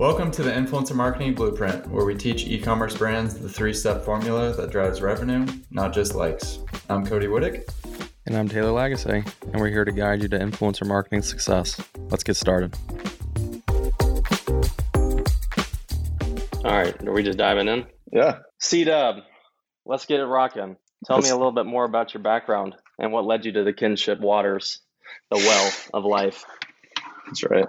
Welcome to the Influencer Marketing Blueprint, where we teach e commerce brands the three step formula that drives revenue, not just likes. I'm Cody Wittick. And I'm Taylor Lagace, and we're here to guide you to influencer marketing success. Let's get started. All right, are we just diving in? Yeah. C Dub, let's get it rocking. Tell let's... me a little bit more about your background and what led you to the Kynship waters, the well of life. That's right.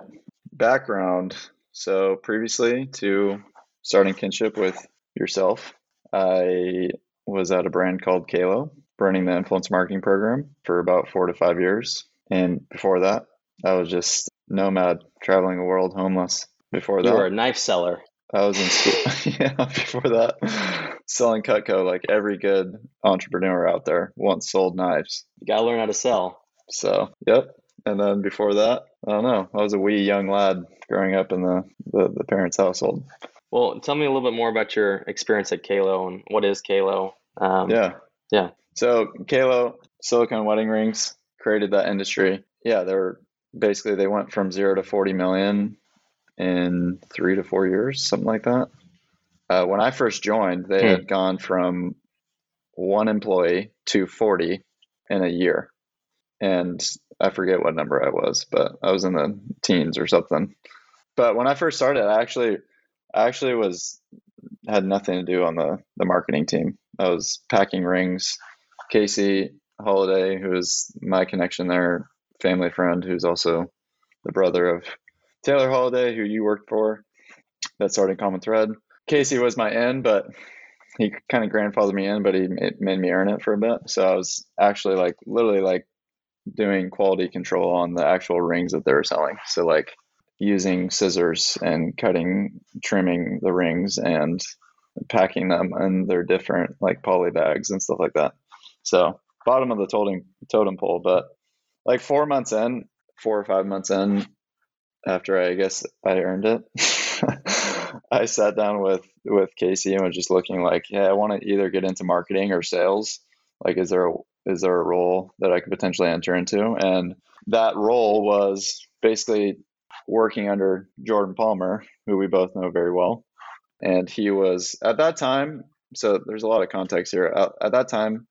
Background. So previously to starting Kynship with yourself, I was at a brand called QALO, running the influence marketing program for about four to five years. And before that, I was just nomad traveling the world homeless. Before that, you were a knife seller. I was in school. yeah, before that, selling Cutco like every good entrepreneur out there once sold knives. You gotta learn how to sell. So, yep. And then before that, I don't know. I was a wee young lad growing up in the, the, the parents' household. Well, tell me a little bit more about your experience at QALO and what is QALO? Um, yeah. Yeah. So, QALO, Silicon wedding rings, created that industry. Yeah, they're basically, they went from zero to 40 million in three to four years, something like that. Uh, when I first joined, they hmm. had gone from one employee to 40 in a year. And I forget what number I was, but I was in the teens or something. But when I first started, I actually, I actually was had nothing to do on the the marketing team. I was packing rings. Casey Holiday, who is my connection there, family friend, who's also the brother of Taylor Holiday, who you worked for, that started Common Thread. Casey was my in, but he kind of grandfathered me in, but he made me earn it for a bit. So I was actually like literally like doing quality control on the actual rings that they were selling. So like using scissors and cutting, trimming the rings and packing them in their different like poly bags and stuff like that. So bottom of the totem totem pole, but like four months in, four or five months in, after I guess I earned it, I sat down with with Casey and was just looking like, yeah, I want to either get into marketing or sales. Like, is there a is there a role that I could potentially enter into? And that role was basically working under Jordan Palmer, who we both know very well. And he was at that time, so there's a lot of context here. At, at that time,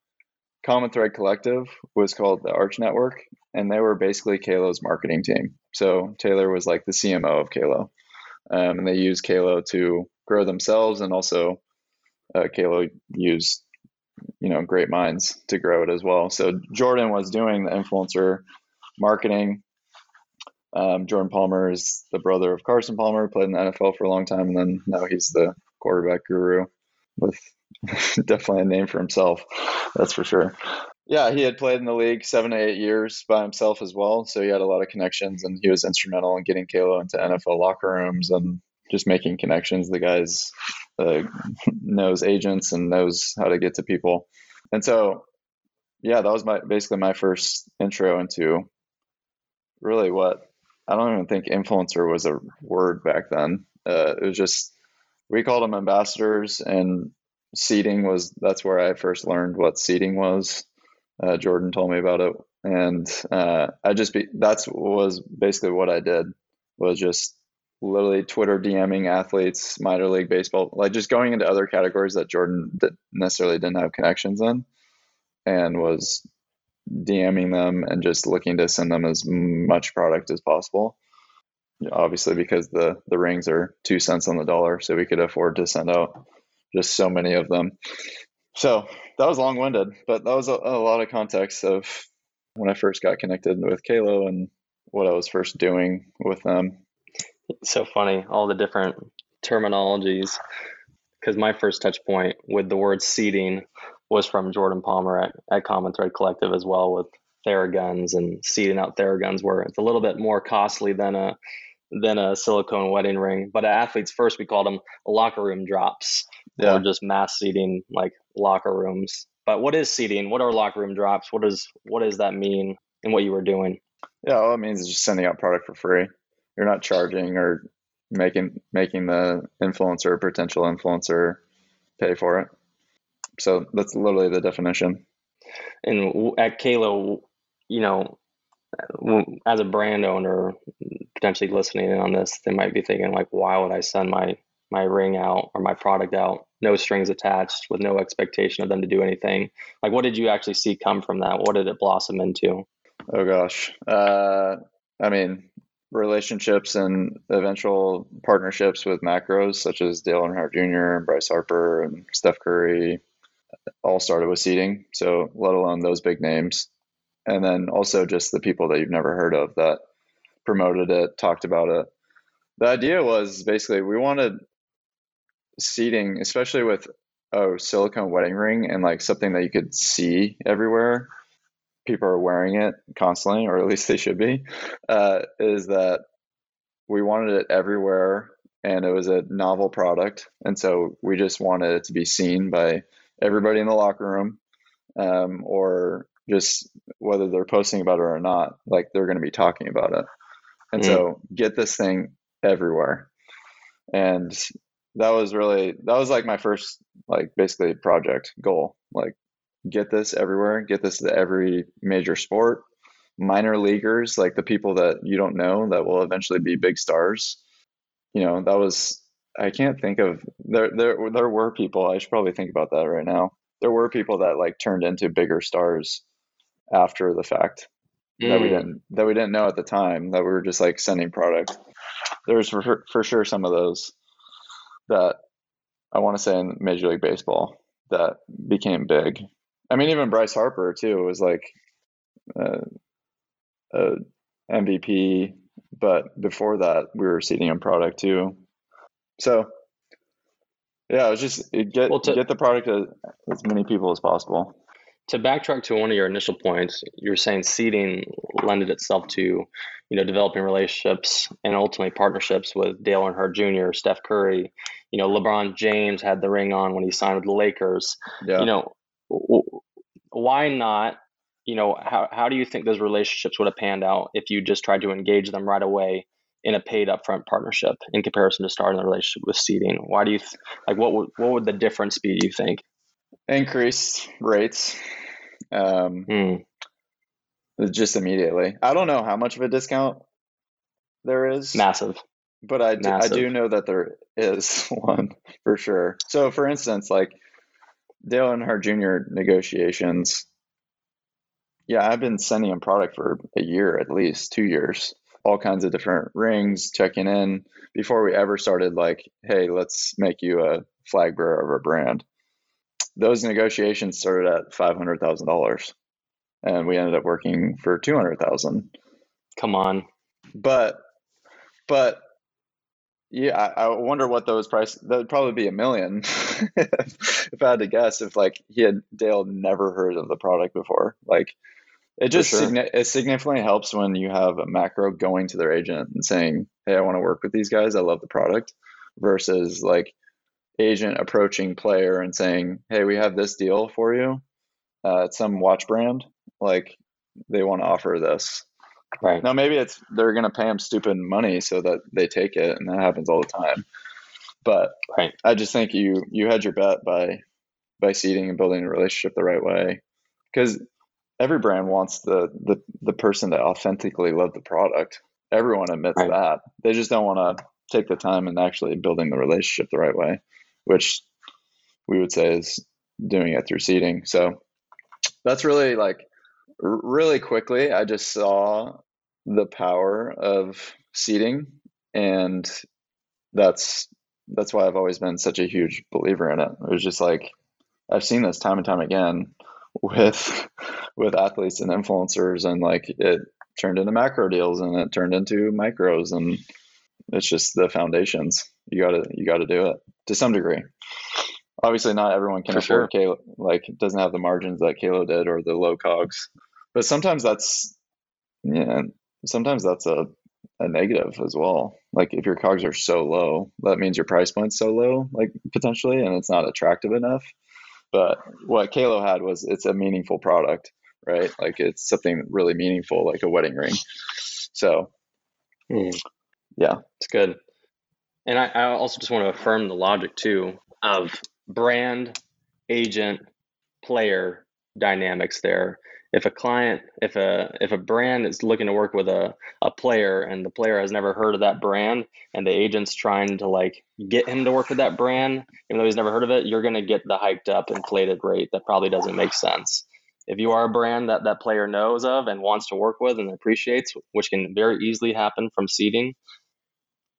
Common Thread Collective was called the Arch Network, and they were basically QALO's marketing team. So Taylor was like the CMO of QALO, um, and they used QALO to grow themselves, and also uh, QALO used you know great minds to grow it as well. So Jordan was doing the influencer marketing. Um, Jordan Palmer is the brother of Carson Palmer, played in the NFL for a long time, and then now he's the quarterback guru with definitely a name for himself. That's for sure. Yeah, he had played in the league seven to eight years by himself as well, so he had a lot of connections, and he was instrumental in getting QALO into NFL locker rooms and just making connections. The guy's uh, knows agents and knows how to get to people, and so yeah, that was my basically my first intro into really what I don't even think influencer was a word back then. Uh, it was just we called them ambassadors, and seeding was that's where I first learned what seeding was. Uh, Jordan told me about it, and uh, I just be that's was basically what I did was just literally Twitter DMing athletes, minor league baseball, like just going into other categories that Jordan did, necessarily didn't have connections in, and was DMing them and just looking to send them as much product as possible. Obviously, because the the rings are two cents on the dollar, so we could afford to send out just so many of them. So that was long winded, but that was a, a lot of context of when I first got connected with QALO and what I was first doing with them so funny all the different terminologies because my first touch point with the word seeding was from Jordan Palmer at, at Common Thread Collective as well with Theraguns and seeding out Theraguns where it's a little bit more costly than a than a silicone wedding ring. But at athletes first we called them locker room drops. Yeah. Or just mass seeding like locker rooms. But what is seeding? What are locker room drops? What does what does that mean and what you were doing? Yeah, all it means is just sending out product for free you're not charging or making making the influencer or potential influencer pay for it. So that's literally the definition. And at QALO, you know, as a brand owner potentially listening in on this, they might be thinking like, why would I send my my ring out or my product out, no strings attached, with no expectation of them to do anything? Like, what did you actually see come from that? What did it blossom into? Oh gosh, uh, I mean, relationships and eventual partnerships with macros such as Dale Earnhardt Jr. and Bryce Harper and Steph Curry all started with seeding. So let alone those big names, and then also just the people that you've never heard of that promoted it, talked about it. The idea was basically we wanted seeding, especially with a silicone wedding ring and like something that you could see everywhere. People are wearing it constantly, or at least they should be. Uh, is that we wanted it everywhere, and it was a novel product, and so we just wanted it to be seen by everybody in the locker room, um, or just whether they're posting about it or not, like they're going to be talking about it. And mm. so get this thing everywhere. And that was really that was like my first like basically project goal. Like get this everywhere, get this to every major sport, minor leaguers, like the people that you don't know that will eventually be big stars. You know, that was I can't think of there there there were people I should probably think about that right now. There were people that like turned into bigger stars after the fact mm. that we mm. didn't that we didn't know at the time that we were just like sending product. There's for, for sure some of those that I want to say in Major League Baseball that became big. I mean, even Bryce Harper too was like uh, a MVP, but before that we were seeding him product too. So yeah, it was just get well, to, get the product to as many people as possible to backtrack to one of your initial points, you're saying seeding lended itself to, you know, developing relationships and ultimately partnerships with Dale Earnhardt Jr., Steph Curry. You know, LeBron James had the ring on when he signed with the Lakers. Yeah. You know, why not? You know, how how do you think those relationships would have panned out if you just tried to engage them right away in a paid upfront partnership in comparison to starting the relationship with seeding? Why do you th- like what would what would the difference be? Do you think? Increased rates. Um, mm. Just immediately. I don't know how much of a discount there is. Massive. But I do, Massive. I do know that there is one for sure. So, for instance, like Dale Earnhardt Jr. negotiations, yeah, I've been sending him product for a year at least, two years, all kinds of different rings, checking in before we ever started. Like, hey, let's make you a flag bearer of our brand those negotiations started at five hundred thousand dollars, and we ended up working for two hundred thousand. Come on, but but yeah, I, I wonder what those prices. That would probably be a million if I had to guess. If like he had Dale never heard of the product before, like it just sure. signi- it significantly helps when you have a macro going to their agent and saying, "Hey, I want to work with these guys. I love the product," versus like agent approaching player and saying, "Hey, we have this deal for you. Uh, it's some watch brand. Like they want to offer this." Right now, maybe it's they're going to pay them stupid money so that they take it, and that happens all the time. But right. I just think you you had your bet by by seeding and building a relationship the right way, because every brand wants the the the person to authentically love the product. Everyone admits right. that. They just don't want to take the time and actually building the relationship the right way which we would say is doing it through seeding. So that's really like really quickly. I just saw the power of seeding, and that's that's why I've always been such a huge believer in it. It was just like I've seen this time and time again with with athletes and influencers, and like it turned into macro deals and it turned into micros, and it's just the foundations. You gotta you gotta do it to some degree. Obviously, not everyone can For afford sure. QALO, like doesn't have the margins that QALO did or the low cogs, but sometimes that's yeah, sometimes that's a a negative as well. Like if your cogs are so low, that means your price point's so low, like potentially, and it's not attractive enough. But what QALO had was it's a meaningful product, right? Like it's something really meaningful, like a wedding ring. So, mm. yeah, it's good. And I, I also just want to affirm the logic too of brand, agent, player dynamics there. If a client if a if a brand is looking to work with a, a player and the player has never heard of that brand and the agent's trying to like get him to work with that brand even though he's never heard of it you're going to get the hyped up inflated rate that probably doesn't make sense. If you are a brand that that player knows of and wants to work with and appreciates which can very easily happen from seeding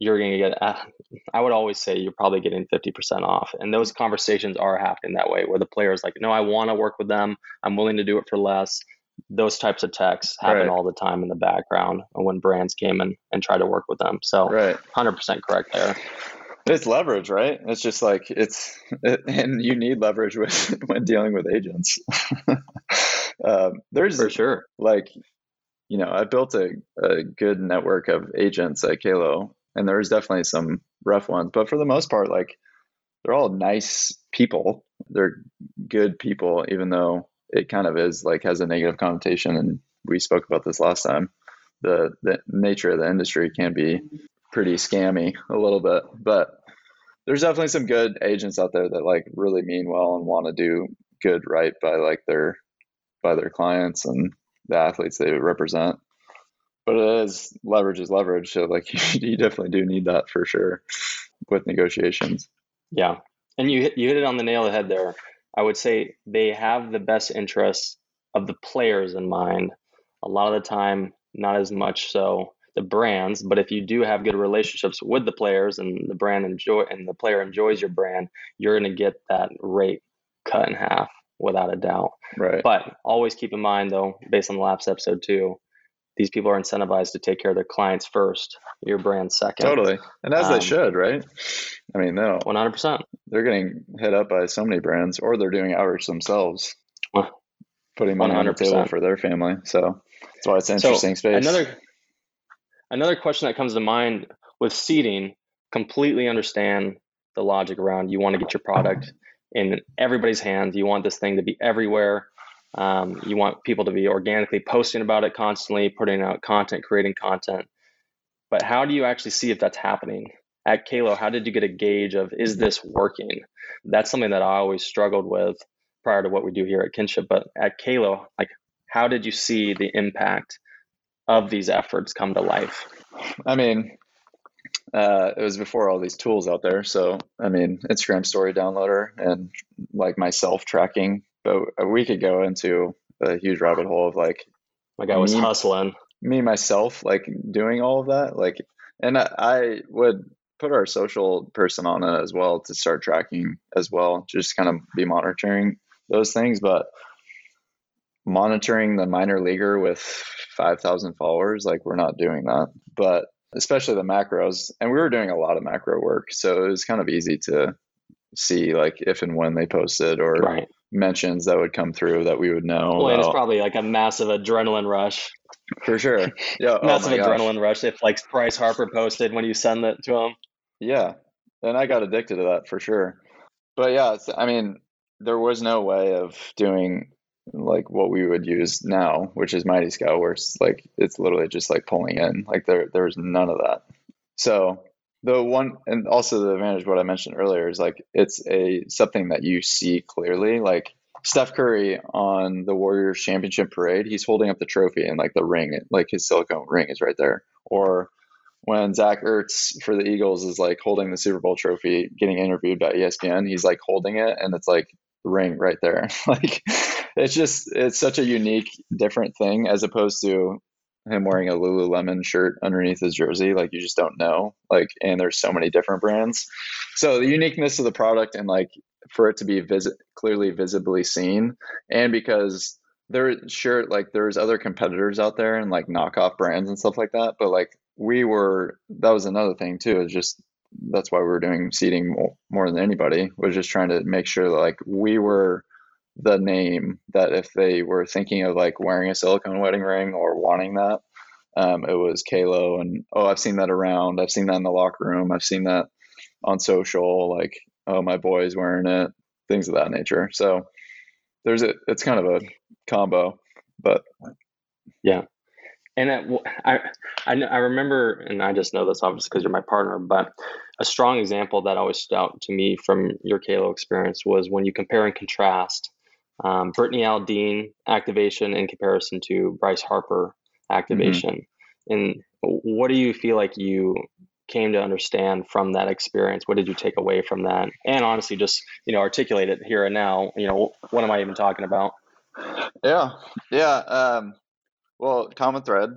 you're going to get uh, i would always say you're probably getting 50% off. And those conversations are happening that way where the player is like no i want to work with them. I'm willing to do it for less. Those types of texts happen right. all the time in the background when brands came and, and try to work with them. So right. 100% correct there. It's leverage right? It's just like it's it, and you need leverage with when dealing with agents. Um, there's for sure. like you know i built a, a good network of agents at QALO and there's definitely some rough ones but for the most part like they're all nice people. They're good people even though it kind of is like has a negative connotation. And we spoke about this last time. The the nature of the industry can be pretty scammy a little bit but there's definitely some good agents out there that like really mean well and want to do good right by like their by their clients and the athletes they represent but it is leverage is leverage. So like you definitely do need that for sure with negotiations. Yeah, and you hit, you hit it on the nail of the head there. I would say they have the best interests of the players in mind. A lot of the time, not as much so the brands. But if you do have good relationships with the players and the brand enjoy and the player enjoys your brand, you're going to get that rate cut in half without a doubt. Right. But always keep in mind though, based on the last episode too, these people are incentivized to take care of their clients first, your brand second. Totally, and as um, they should, right? I mean, no, one hundred percent. They're getting hit up by so many brands, or they're doing outreach themselves, putting money 100%. on the table for their family. So that's why it's an interesting so space. Another another question that comes to mind with seeding, completely understand the logic around you want to get your product in everybody's hands. You want this thing to be everywhere. Um, you want people to be organically posting about it constantly, putting out content, creating content. But how do you actually see if that's happening? At QALO, how did you get a gauge of is this working? That's something that I always struggled with prior to what we do here at Kynship. But at QALO, like how did you see the impact of these efforts come to life? I mean, uh, it was before all these tools out there. So, I mean, Instagram story downloader and like myself tracking but we could go into a huge rabbit hole of like like I was me, hustling. me myself like doing all of that like and I, I, would put our social person on it as well to start tracking as well just kind of be monitoring those things but monitoring the minor leaguer with 5000 followers like we're not doing that but especially the macros and we were doing a lot of macro work so it was kind of easy to see like if and when they posted or right mentions that would come through that we would know. Well, it's probably like a massive adrenaline rush. For sure. Yeah. Oh massive oh adrenaline rush if like Bryce Harper posted when you send it to him. Yeah. And I got addicted to that for sure. But yeah, I mean, there was no way of doing like what we would use now, which is MightyScout, where it's like it's literally just like pulling in. Like there there's none of that. So the one and also the advantage what i mentioned earlier is like it's a something that you see clearly. Like steph curry on the warriors championship parade he's holding up the trophy and like the ring like his silicone ring is right there. Or when zach ertz for the eagles is like holding the super bowl trophy getting interviewed by espn he's like holding it and it's like ring right there. Like it's just it's such a unique different thing as opposed to him wearing a Lululemon shirt underneath his jersey. Like you just don't know. Like, and there's so many different brands. So the uniqueness of the product and like for it to be visit clearly visibly seen, and because there sure like there's other competitors out there and like knockoff brands and stuff like that, but like we were that was another thing too. Is just that's why we were doing seeding more, more than anybody was just trying to make sure that like we were the name that if they were thinking of like wearing a silicone wedding ring or wanting that, um, it was QALO. And oh, I've seen that around. I've seen that in the locker room. I've seen that on social. Like, oh, my boy's wearing it. Things of that nature. So there's a. It's kind of a combo, but yeah. And I, I, I remember, and I just know this obviously because you're my partner, but a strong example that always stood out to me from your QALO experience was when you compare and contrast um, Brittany Aldean activation in comparison to Bryce Harper activation. Mm-hmm. And what do you feel like you came to understand from that experience? What did you take away from that? And honestly, just you know, articulate it here and now. You know, what am I even talking about? Yeah, yeah. Um, well, common thread.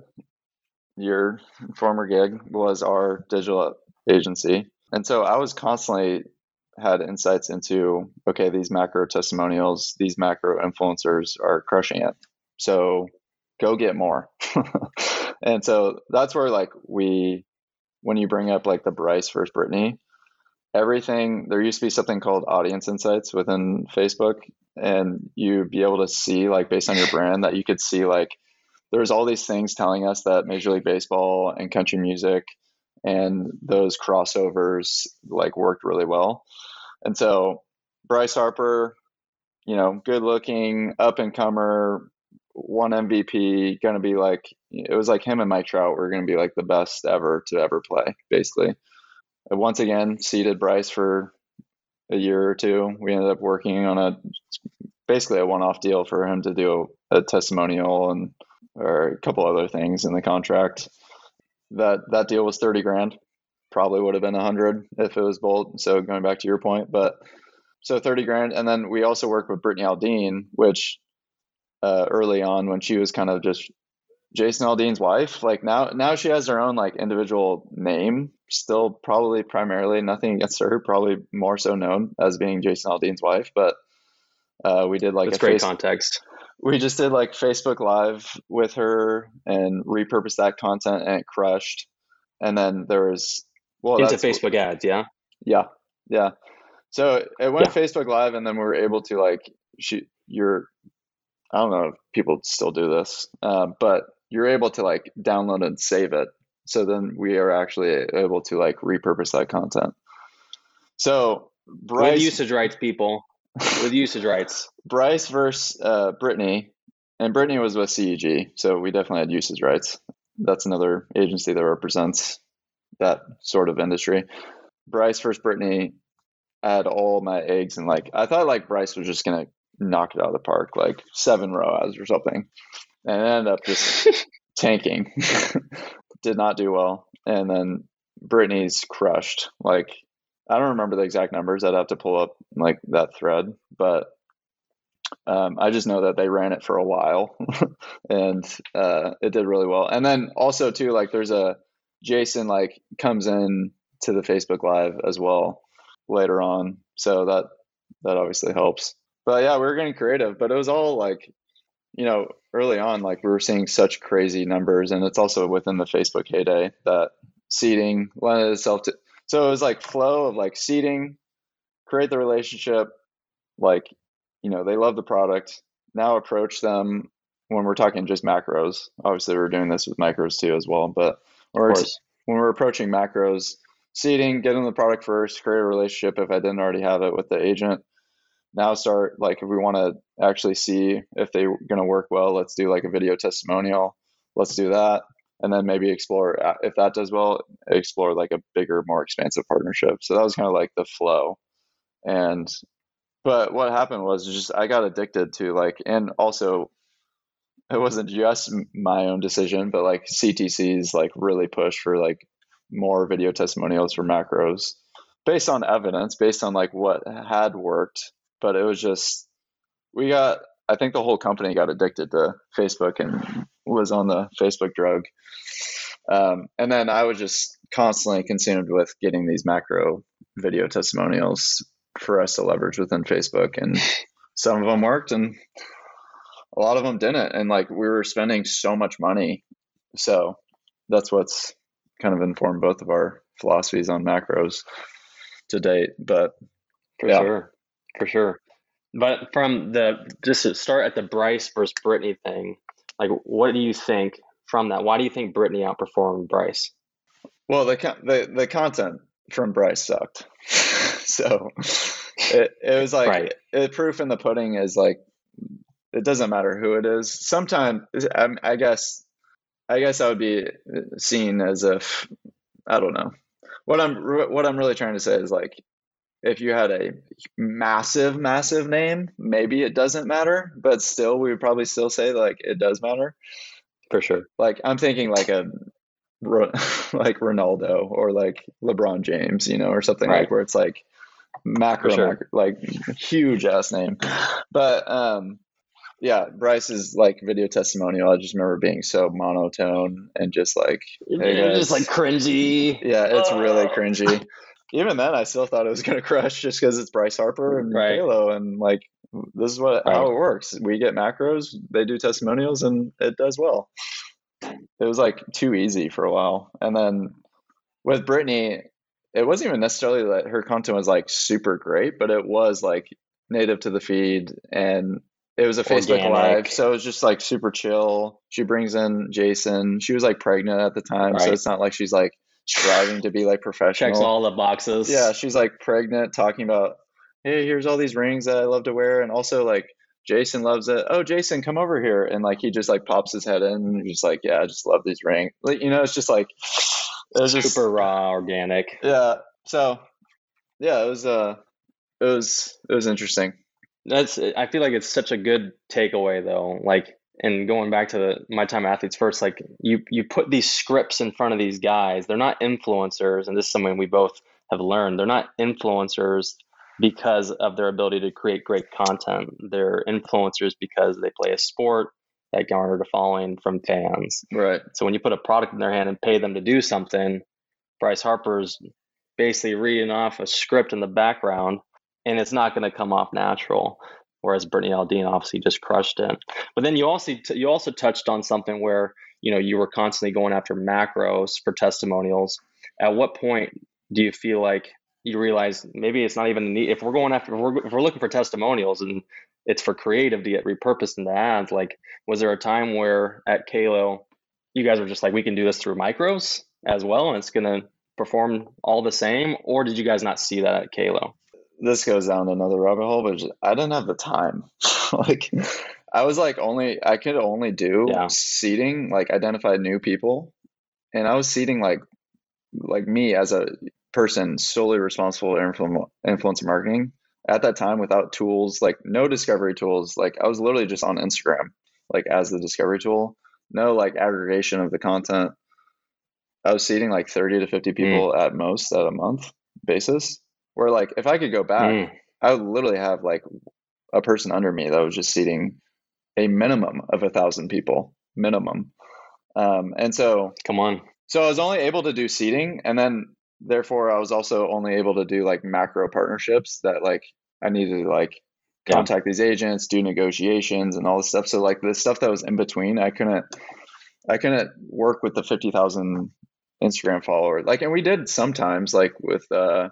Your former gig was our digital agency, and so I was constantly had insights into okay, these macro testimonials, these macro influencers are crushing it. So go get more. and so that's where like we when you bring up like the Bryce versus Brittany, everything there used to be something called audience insights within Facebook and you'd be able to see like based on your brand that you could see like there's all these things telling us that Major League Baseball and country music and those crossovers like worked really well. And so Bryce Harper, you know, good looking, up and comer, one MVP, gonna be like it was like him and Mike Trout were gonna be like the best ever to ever play, basically. once again, seeded Bryce for a year or two. We ended up working on a basically a one-off deal for him to do a, a testimonial and or a couple other things in the contract. That that deal was thirty grand. Probably would have been a hundred if it was bold So going back to your point, but so thirty grand, and then we also worked with Brittany Aldean, which uh, early on when she was kind of just Jason Aldean's wife. Like now, now she has her own like individual name. Still, probably primarily nothing against her. Probably more so known as being Jason Aldean's wife. But uh, we did like That's a great face- context we just did like Facebook Live with her and repurposed that content, and it crushed. And then there was well into Facebook ads, yeah, yeah, yeah. So it went yeah. Facebook Live, and then we were able to like shoot your. I don't know if people still do this, uh, but you're able to like download and save it. So then we are actually able to like repurpose that content. So Bryce, usage rights, people with usage rights. Bryce versus uh, Brittany, and Brittany was with CEG, so we definitely had usage rights. That's another agency that represents that sort of industry. Bryce versus Brittany I had all my eggs and like I thought like Bryce was just gonna knock it out of the park, like seven ROAS or something, and it ended up just tanking. Did not do well, and then Brittany's crushed. Like I don't remember the exact numbers. I'd have to pull up like that thread, but um, I just know that they ran it for a while, and uh, it did really well. And then also too, like there's a Jason like comes in to the Facebook Live as well later on, so that that obviously helps. But yeah, we were getting creative, but it was all like, you know, early on, like we were seeing such crazy numbers, and it's also within the Facebook heyday that seeding lended itself to so it was like flow of like seeding, create the relationship, like, you know, they love the product. Now approach them when we're talking just macros. Obviously, we're doing this with micros too as well. But when we're, when we're approaching macros, seeding, get them the product first, create a relationship if I didn't already have it with the agent. Now start like if we want to actually see if they're going to work well, let's do like a video testimonial. Let's do that and then maybe explore uh, if that does well explore like a bigger more expansive partnership. So that was kind of like the flow. And but what happened was just i got addicted to like and also it wasn't just my own decision but like ctc's like really pushed for like more video testimonials for macros based on evidence based on like what had worked. But it was just we got i think the whole company got addicted to facebook and was on the Facebook drug. Um, and then I was just constantly consumed with getting these macro video testimonials for us to leverage within Facebook. And some of them worked and a lot of them didn't. And like we were spending so much money. So that's what's kind of informed both of our philosophies on macros to date. But for yeah. sure, for sure. But from the just to start at the Bryce versus Brittany thing, like, what do you think from that? Why do you think Brittany outperformed Bryce? Well, the the the content from Bryce sucked. so it it was like right. it, proof in the pudding is like it doesn't matter who it is. Sometimes I, I guess I guess I would be seen as if I don't know what I'm what I'm really trying to say is like if you had a massive, massive name, maybe it doesn't matter, but still, we would probably still say like it does matter. For sure. Like I'm thinking like a like Ronaldo or like LeBron James, you know, or something Right. like where it's like macro, sure. macro like huge ass name. But um, yeah, Bryce's like video testimonial. I just remember being so monotone and just like, Hey, just like cringy. yeah, it's really Oh. cringy. Even then, I still thought it was gonna crush just because it's Bryce Harper and Right. Halo, and like this is what how it works. We get macros, they do testimonials, and it does well. It was like too easy for a while, and then with Brittany, it wasn't even necessarily that her content was like super great, but it was like native to the feed, and it was a Facebook Organic. Live, so it was just like super chill. She brings in Jason. She was like pregnant at the time, so it's not like she's like striving to be like professional. Checks all the boxes. Yeah, she's like pregnant, talking about, hey, here's all these rings that I love to wear, and also like Jason loves it. Oh, Jason, come over here, and like he just like pops his head in, and he's just like, yeah, I just love these rings. Like you know, it's just like it was just super raw, organic. yeah. So yeah, it was uh, it was it was interesting. That's I feel like it's such a good takeaway though. Like and going back to the my time athletes first, like you you put these scripts in front of these guys. They're not influencers, and this is something we both have learned. They're not influencers because of their ability to create great content. They're influencers because they play a sport that garnered a following from fans. Right. So when you put a product in their hand and pay them to do something, Bryce Harper's basically reading off a script in the background, and it's not going to come off natural. Whereas Brittany Aldean obviously just crushed it. But then you also you also touched on something where you know you were constantly going after macros for testimonials. At what point do you feel like you realize maybe it's not even need if we're going after if we're, if we're looking for testimonials and it's for creative to get repurposed into ads like was there a time where at QALO you guys were just like we can do this through micros as well and it's going to perform all the same or did you guys not see that at QALO This goes down another rabbit hole, but just, I didn't have the time. like I was like only I could only do Yeah. seeding, like identify new people, and I was seeding like like me as a person solely responsible for influ- influencer marketing at that time without tools like no discovery tools. Like i was literally just on instagram like as the discovery tool. No like aggregation of the content. I was seeding like 30 to 50 mm. people at most at a month basis where like if i could go back Mm, i would literally have like a person under me that was just seeding a minimum of a thousand people minimum um, and so come on so I was only able to do seeding, and then therefore I was also only able to do like macro partnerships that like I needed to like Yeah. contact these agents, do negotiations, and all this stuff. So like the stuff that was in between, I couldn't, I couldn't work with the fifty thousand Instagram followers. Like, and we did sometimes like with uh,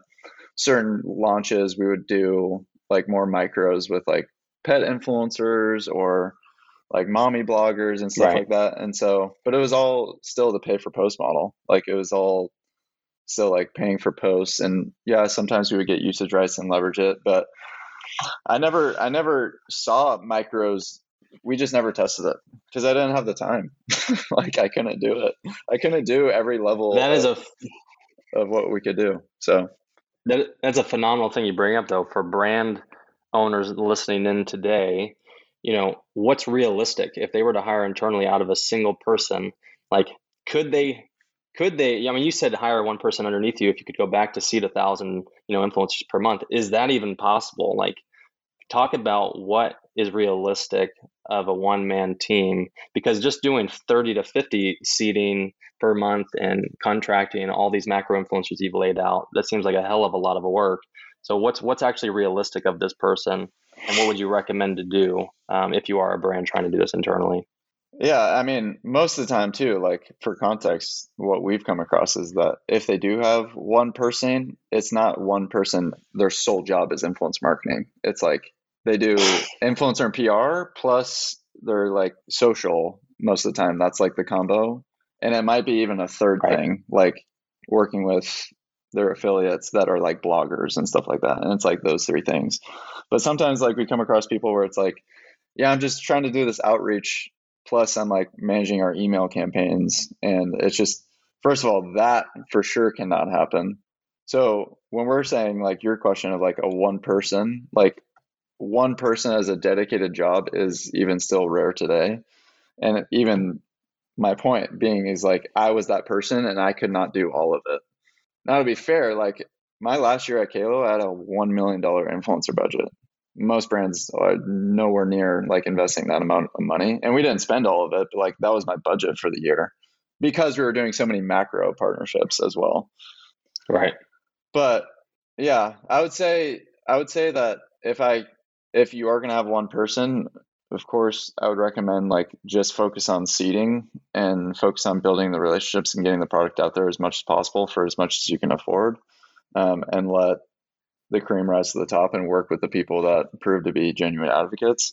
certain launches, we would do like more micros with like pet influencers or like mommy bloggers and stuff Right. like that. And so, but it was all still the pay for post model. Like it was all still like paying for posts. And yeah, sometimes we would get usage rights and leverage it, but I never, I never saw micros. We just never tested it because I didn't have the time. like I couldn't do it. I couldn't do every level that is of, a of what we could do. So That, that's a phenomenal thing you bring up, though, for brand owners listening in today. You know, what's realistic if they were to hire internally out of a single person? Like, could they? Could they? I mean, you said hire one person underneath you if you could go back to seed a thousand, you know, influencers per month. Is that even possible? Like, talk about what is realistic of a one man team because just doing 30 to 50 seeding per month and contracting all these macro influencers you've laid out that seems like a hell of a lot of work so what's what's actually realistic of this person and what would you recommend to do um, if you are a brand trying to do this internally Yeah, I mean, most of the time too, like for context, what we've come across is that if they do have one person, it's not one person, their sole job is influence marketing. It's like they do influencer and PR plus they're like social most of the time. That's like the combo. And it might be even a third Right. thing, like working with their affiliates that are like bloggers and stuff like that. And it's like those three things. But sometimes like we come across people where it's like, yeah, I'm just trying to do this outreach plus I'm like managing our email campaigns and it's just first of all that for sure cannot happen So when we're saying like your question of like a one person, like one person as a dedicated job is even still rare today. And even my point being is like I was that person and I could not do all of it. Now to be fair, like my last year at QALO, I had a one million dollar influencer budget. Most brands are nowhere near like investing that amount of money, and we didn't spend all of it. But like that was my budget for the year because we were doing so many macro partnerships as well. Right. But yeah, I would say I would say that if I if you are gonna have one person, of course, I would recommend like just focus on seeding and focus on building the relationships and getting the product out there as much as possible for as much as you can afford, um, and let the cream rise to the top and work with the people that prove to be genuine advocates.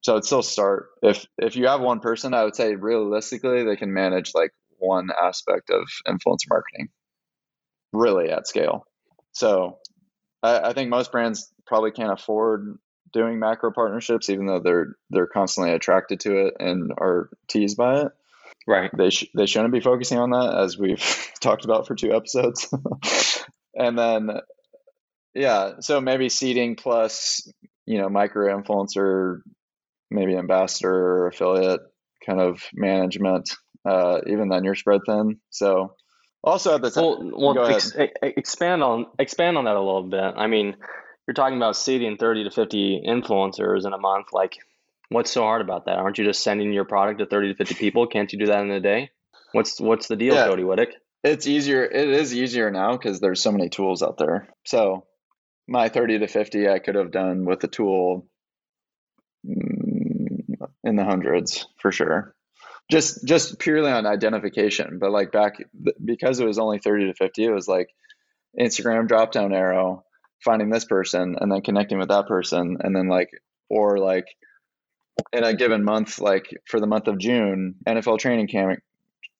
So I'd still start if if you have one person, I would say realistically they can manage like one aspect of influencer marketing, really at scale. So I, I think most brands probably can't afford doing macro partnerships, even though they're they're constantly attracted to it and are teased by it. Right. They sh- they shouldn't be focusing on that, as we've talked about for two episodes. and then, yeah, so maybe seeding plus you know micro influencer, maybe ambassador or affiliate kind of management. Uh, even then, you're spread thin. So also at the time, well, well ex- expand on expand on that a little bit. I mean, you're talking about seeding 30 to 50 influencers in a month. Like, what's so hard about that? Aren't you just sending your product to 30 to 50 people? Can't you do that in a day? What's what's the deal, yeah, Cody Wittick? It's easier. It is easier now because there's so many tools out there. So my 30 to 50, I could have done with a tool mm, in the hundreds for sure just just purely on identification but like back because it was only 30 to 50 it was like instagram drop down arrow finding this person and then connecting with that person and then like or like in a given month like for the month of june nfl training camp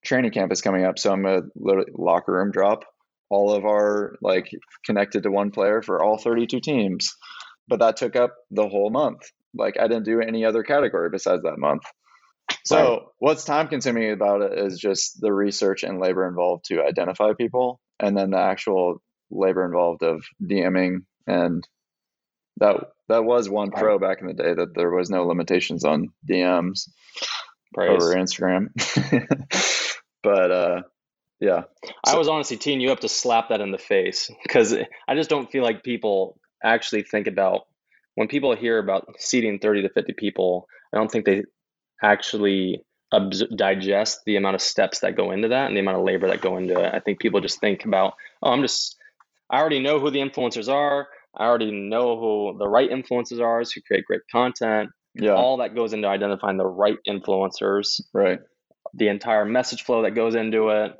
training camp is coming up so i'm gonna literally locker room drop all of our like connected to one player for all 32 teams. But that took up the whole month. Like i didn't do any other category besides that month. So right. what's time consuming about it is just the research and labor involved to identify people and then the actual labor involved of DMing and that that was one pro back in the day that there was no limitations on DMs Praise. over Instagram. but uh yeah. I was honestly teeing you up to slap that in the face because I just don't feel like people actually think about when people hear about seeding 30 to 50 people, I don't think they actually digest the amount of steps that go into that and the amount of labor that go into it. I think people just think about, oh, I'm just, I already know who the influencers are. I already know who the right influencers are who create great content. Yeah. All that goes into identifying the right influencers. Right. The entire message flow that goes into it,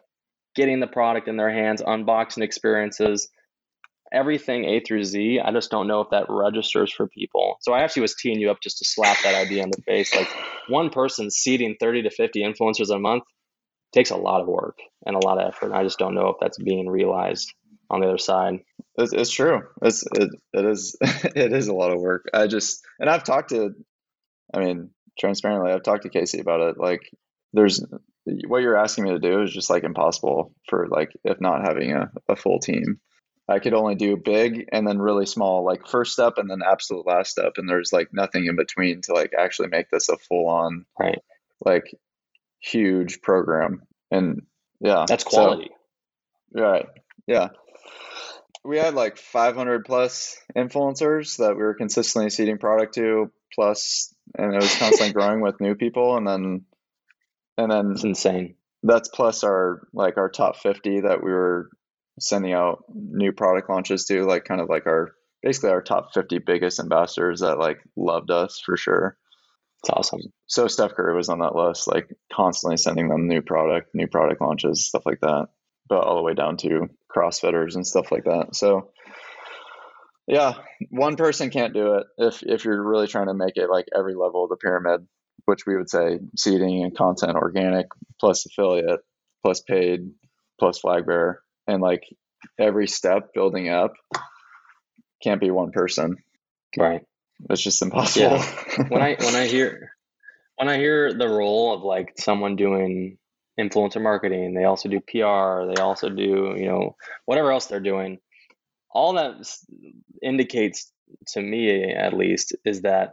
getting the product in their hands, unboxing experiences, everything A through Z, I just don't know if that registers for people. So I actually was teeing you up just to slap that idea in the face. Like one person seeding 30 to 50 influencers a month takes a lot of work and a lot of effort. And I just don't know if that's being realized on the other side. It's, it's true. It's it, it is it is a lot of work. I just and I've talked to, I mean, transparently, I've talked to Casey about it. Like, there's what you're asking me to do is just like impossible for like if not having a, a full team. I could only do big and then really small, like first step and then absolute last step. And there's like nothing in between to like actually make this a full on, right. like huge program. And yeah, that's quality. So, right. Yeah. We had like 500 plus influencers that we were consistently seeding product to, plus, and it was constantly growing with new people. And then, and then it's insane. That's plus our like our top 50 that we were sending out new product launches to, like kind of like our basically our top 50 biggest ambassadors that like loved us for sure. It's awesome. So Steph Curry was on that list, like constantly sending them new product, new product launches, stuff like that. But all the way down to CrossFitters and stuff like that. So yeah, one person can't do it if if you're really trying to make it like every level of the pyramid, which we would say seeding and content organic plus affiliate plus paid plus flag bearer and like every step building up can't be one person. Right. It's just impossible. Yeah. when I when I hear when I hear the role of like someone doing influencer marketing. They also do PR. They also do, you know, whatever else they're doing. All that indicates to me, at least, is that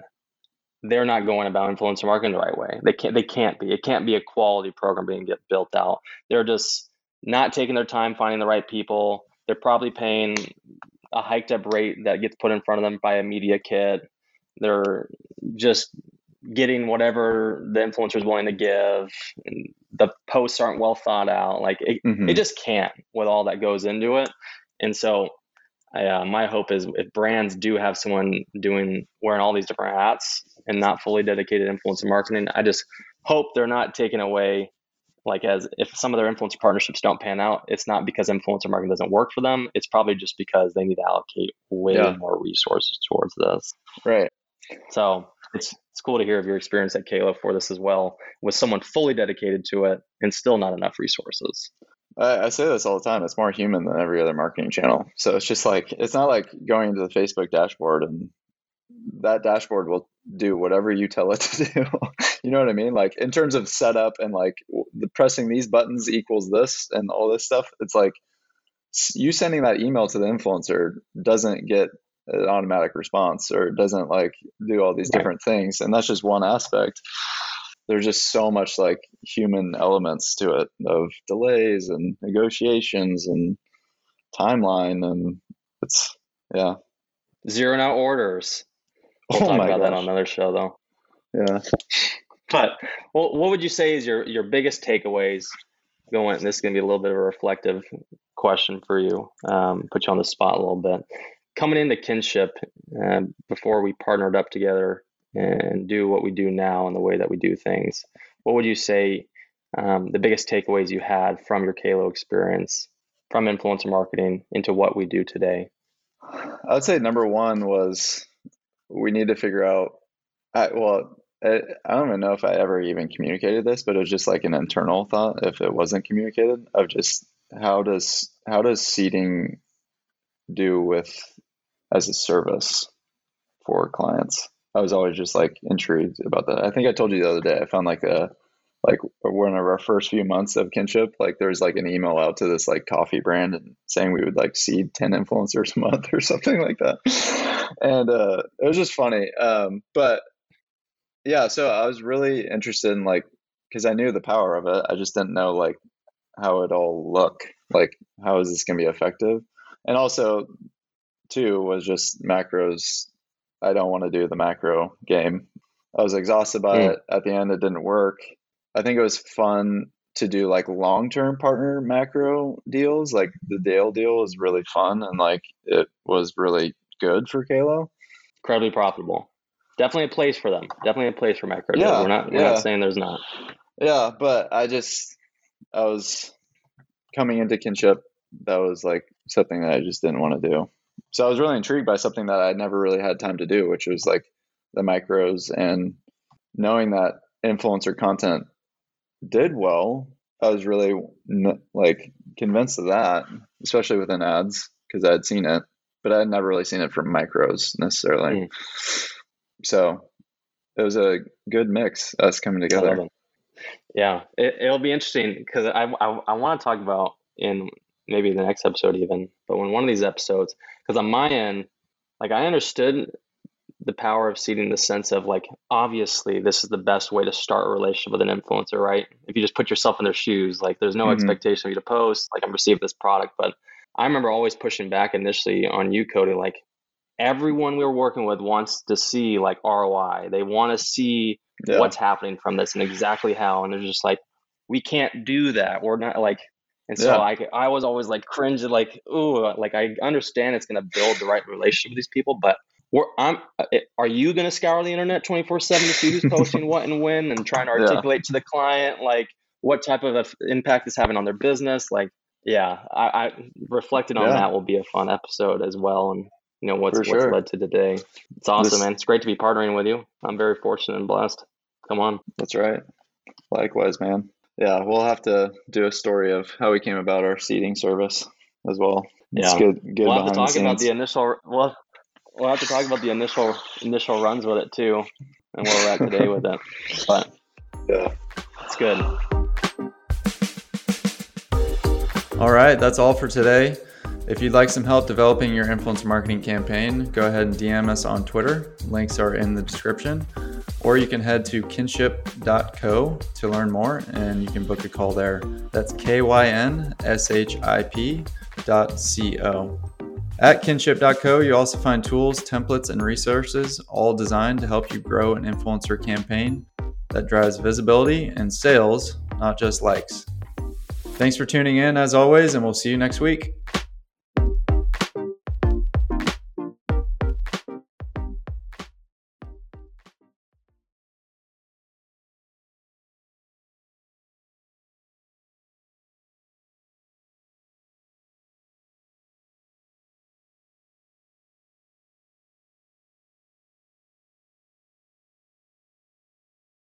they're not going about influencer marketing the right way. They can't. They can't be. It can't be a quality program being built out. They're just not taking their time finding the right people. They're probably paying a hiked up rate that gets put in front of them by a media kit. They're just getting whatever the influencer is willing to give. the posts aren't well thought out. Like it, mm-hmm. it just can't with all that goes into it. And so, uh, my hope is if brands do have someone doing wearing all these different hats and not fully dedicated influencer marketing, I just hope they're not taking away. Like as if some of their influencer partnerships don't pan out, it's not because influencer marketing doesn't work for them. It's probably just because they need to allocate way yeah. more resources towards this. Right. So it's it's cool to hear of your experience at QALO for this as well, with someone fully dedicated to it and still not enough resources. I, I say this all the time. It's more human than every other marketing channel. So it's just like it's not like going into the Facebook dashboard and that dashboard will do whatever you tell it to do. you know what I mean? Like in terms of setup and like the pressing these buttons equals this and all this stuff. It's like you sending that email to the influencer doesn't get an automatic response or it doesn't like do all these different things. And that's just one aspect. There's just so much like human elements to it of delays and negotiations and timeline. And it's yeah. Zero out orders. We'll oh talk about gosh. that on another show though. Yeah. But well, what would you say is your your biggest takeaways going this is going to be a little bit of a reflective question for you um, put you on the spot a little bit coming into Kynship uh, before we partnered up together and do what we do now and the way that we do things what would you say um, the biggest takeaways you had from your QALO experience from influencer marketing into what we do today? I would say number one was we need to figure out I, well I, I don't even know if i ever even communicated this but it was just like an internal thought if it wasn't communicated of just how does how does seeding do with as a service for clients. I was always just like intrigued about that. I think I told you the other day I found like a like one of our first few months of Kynship, like there's like an email out to this like coffee brand and saying we would like seed 10 influencers a month or something like that. And uh, it was just funny. Um, but yeah, so I was really interested in like, cause I knew the power of it. I just didn't know like how it all look like, how is this going to be effective? And also two was just macros. I don't want to do the macro game. I was exhausted by mm. it. At the end, it didn't work. I think it was fun to do like long term partner macro deals. Like the Dale deal was really fun and like it was really good for QALO. Incredibly profitable. Definitely a place for them. Definitely a place for macro. Yeah, deals. we're not we're yeah. not saying there's not. Yeah, but I just I was coming into Kynship. That was like something that I just didn't want to do so I was really intrigued by something that I'd never really had time to do, which was like the micros and knowing that influencer content did well. I was really like convinced of that, especially within ads because I had seen it, but I had never really seen it from micros necessarily. Mm. So it was a good mix us coming together. Yeah, it, will be interesting because I, I, I want to talk about in maybe the next episode even, but when one of these episodes, because on my end, like I understood the power of seeding the sense of like obviously this is the best way to start a relationship with an influencer, right? If you just put yourself in their shoes, like there's no mm-hmm. expectation of you to post, like I'm receiving this product. But I remember always pushing back initially on you, Cody, like everyone we were working with wants to see like ROI. They want to see yeah. what's happening from this and exactly how. And they're just like, we can't do that. We're not like and so yeah. I, I was always like cringe, like, ooh, like I understand it's going to build the right relationship with these people, but we're, I'm, uh, are you going to scour the internet 24 seven to see who's posting what and when and trying to articulate yeah. to the client, like what type of impact is having on their business? Like, yeah, I, I reflected on yeah. that will be a fun episode as well. And you know, what's, what's led to today. It's awesome, this, man. It's great to be partnering with you. I'm very fortunate and blessed. Come on. That's right. Likewise, man yeah, we'll have to do a story of how we came about our seeding service as well. It's yeah, good. Good. We'll have to talk the about the initial. We'll, we'll have to talk about the initial initial runs with it too, and where we're at today with it. But yeah, it's good. All right, that's all for today. If you'd like some help developing your influence marketing campaign, go ahead and DM us on Twitter. Links are in the description. Or you can head to kynship.co to learn more and you can book a call there. That's K Y N S H I P dot C O. At kynship.co, you also find tools, templates, and resources all designed to help you grow an influencer campaign that drives visibility and sales, not just likes. Thanks for tuning in as always, and we'll see you next week.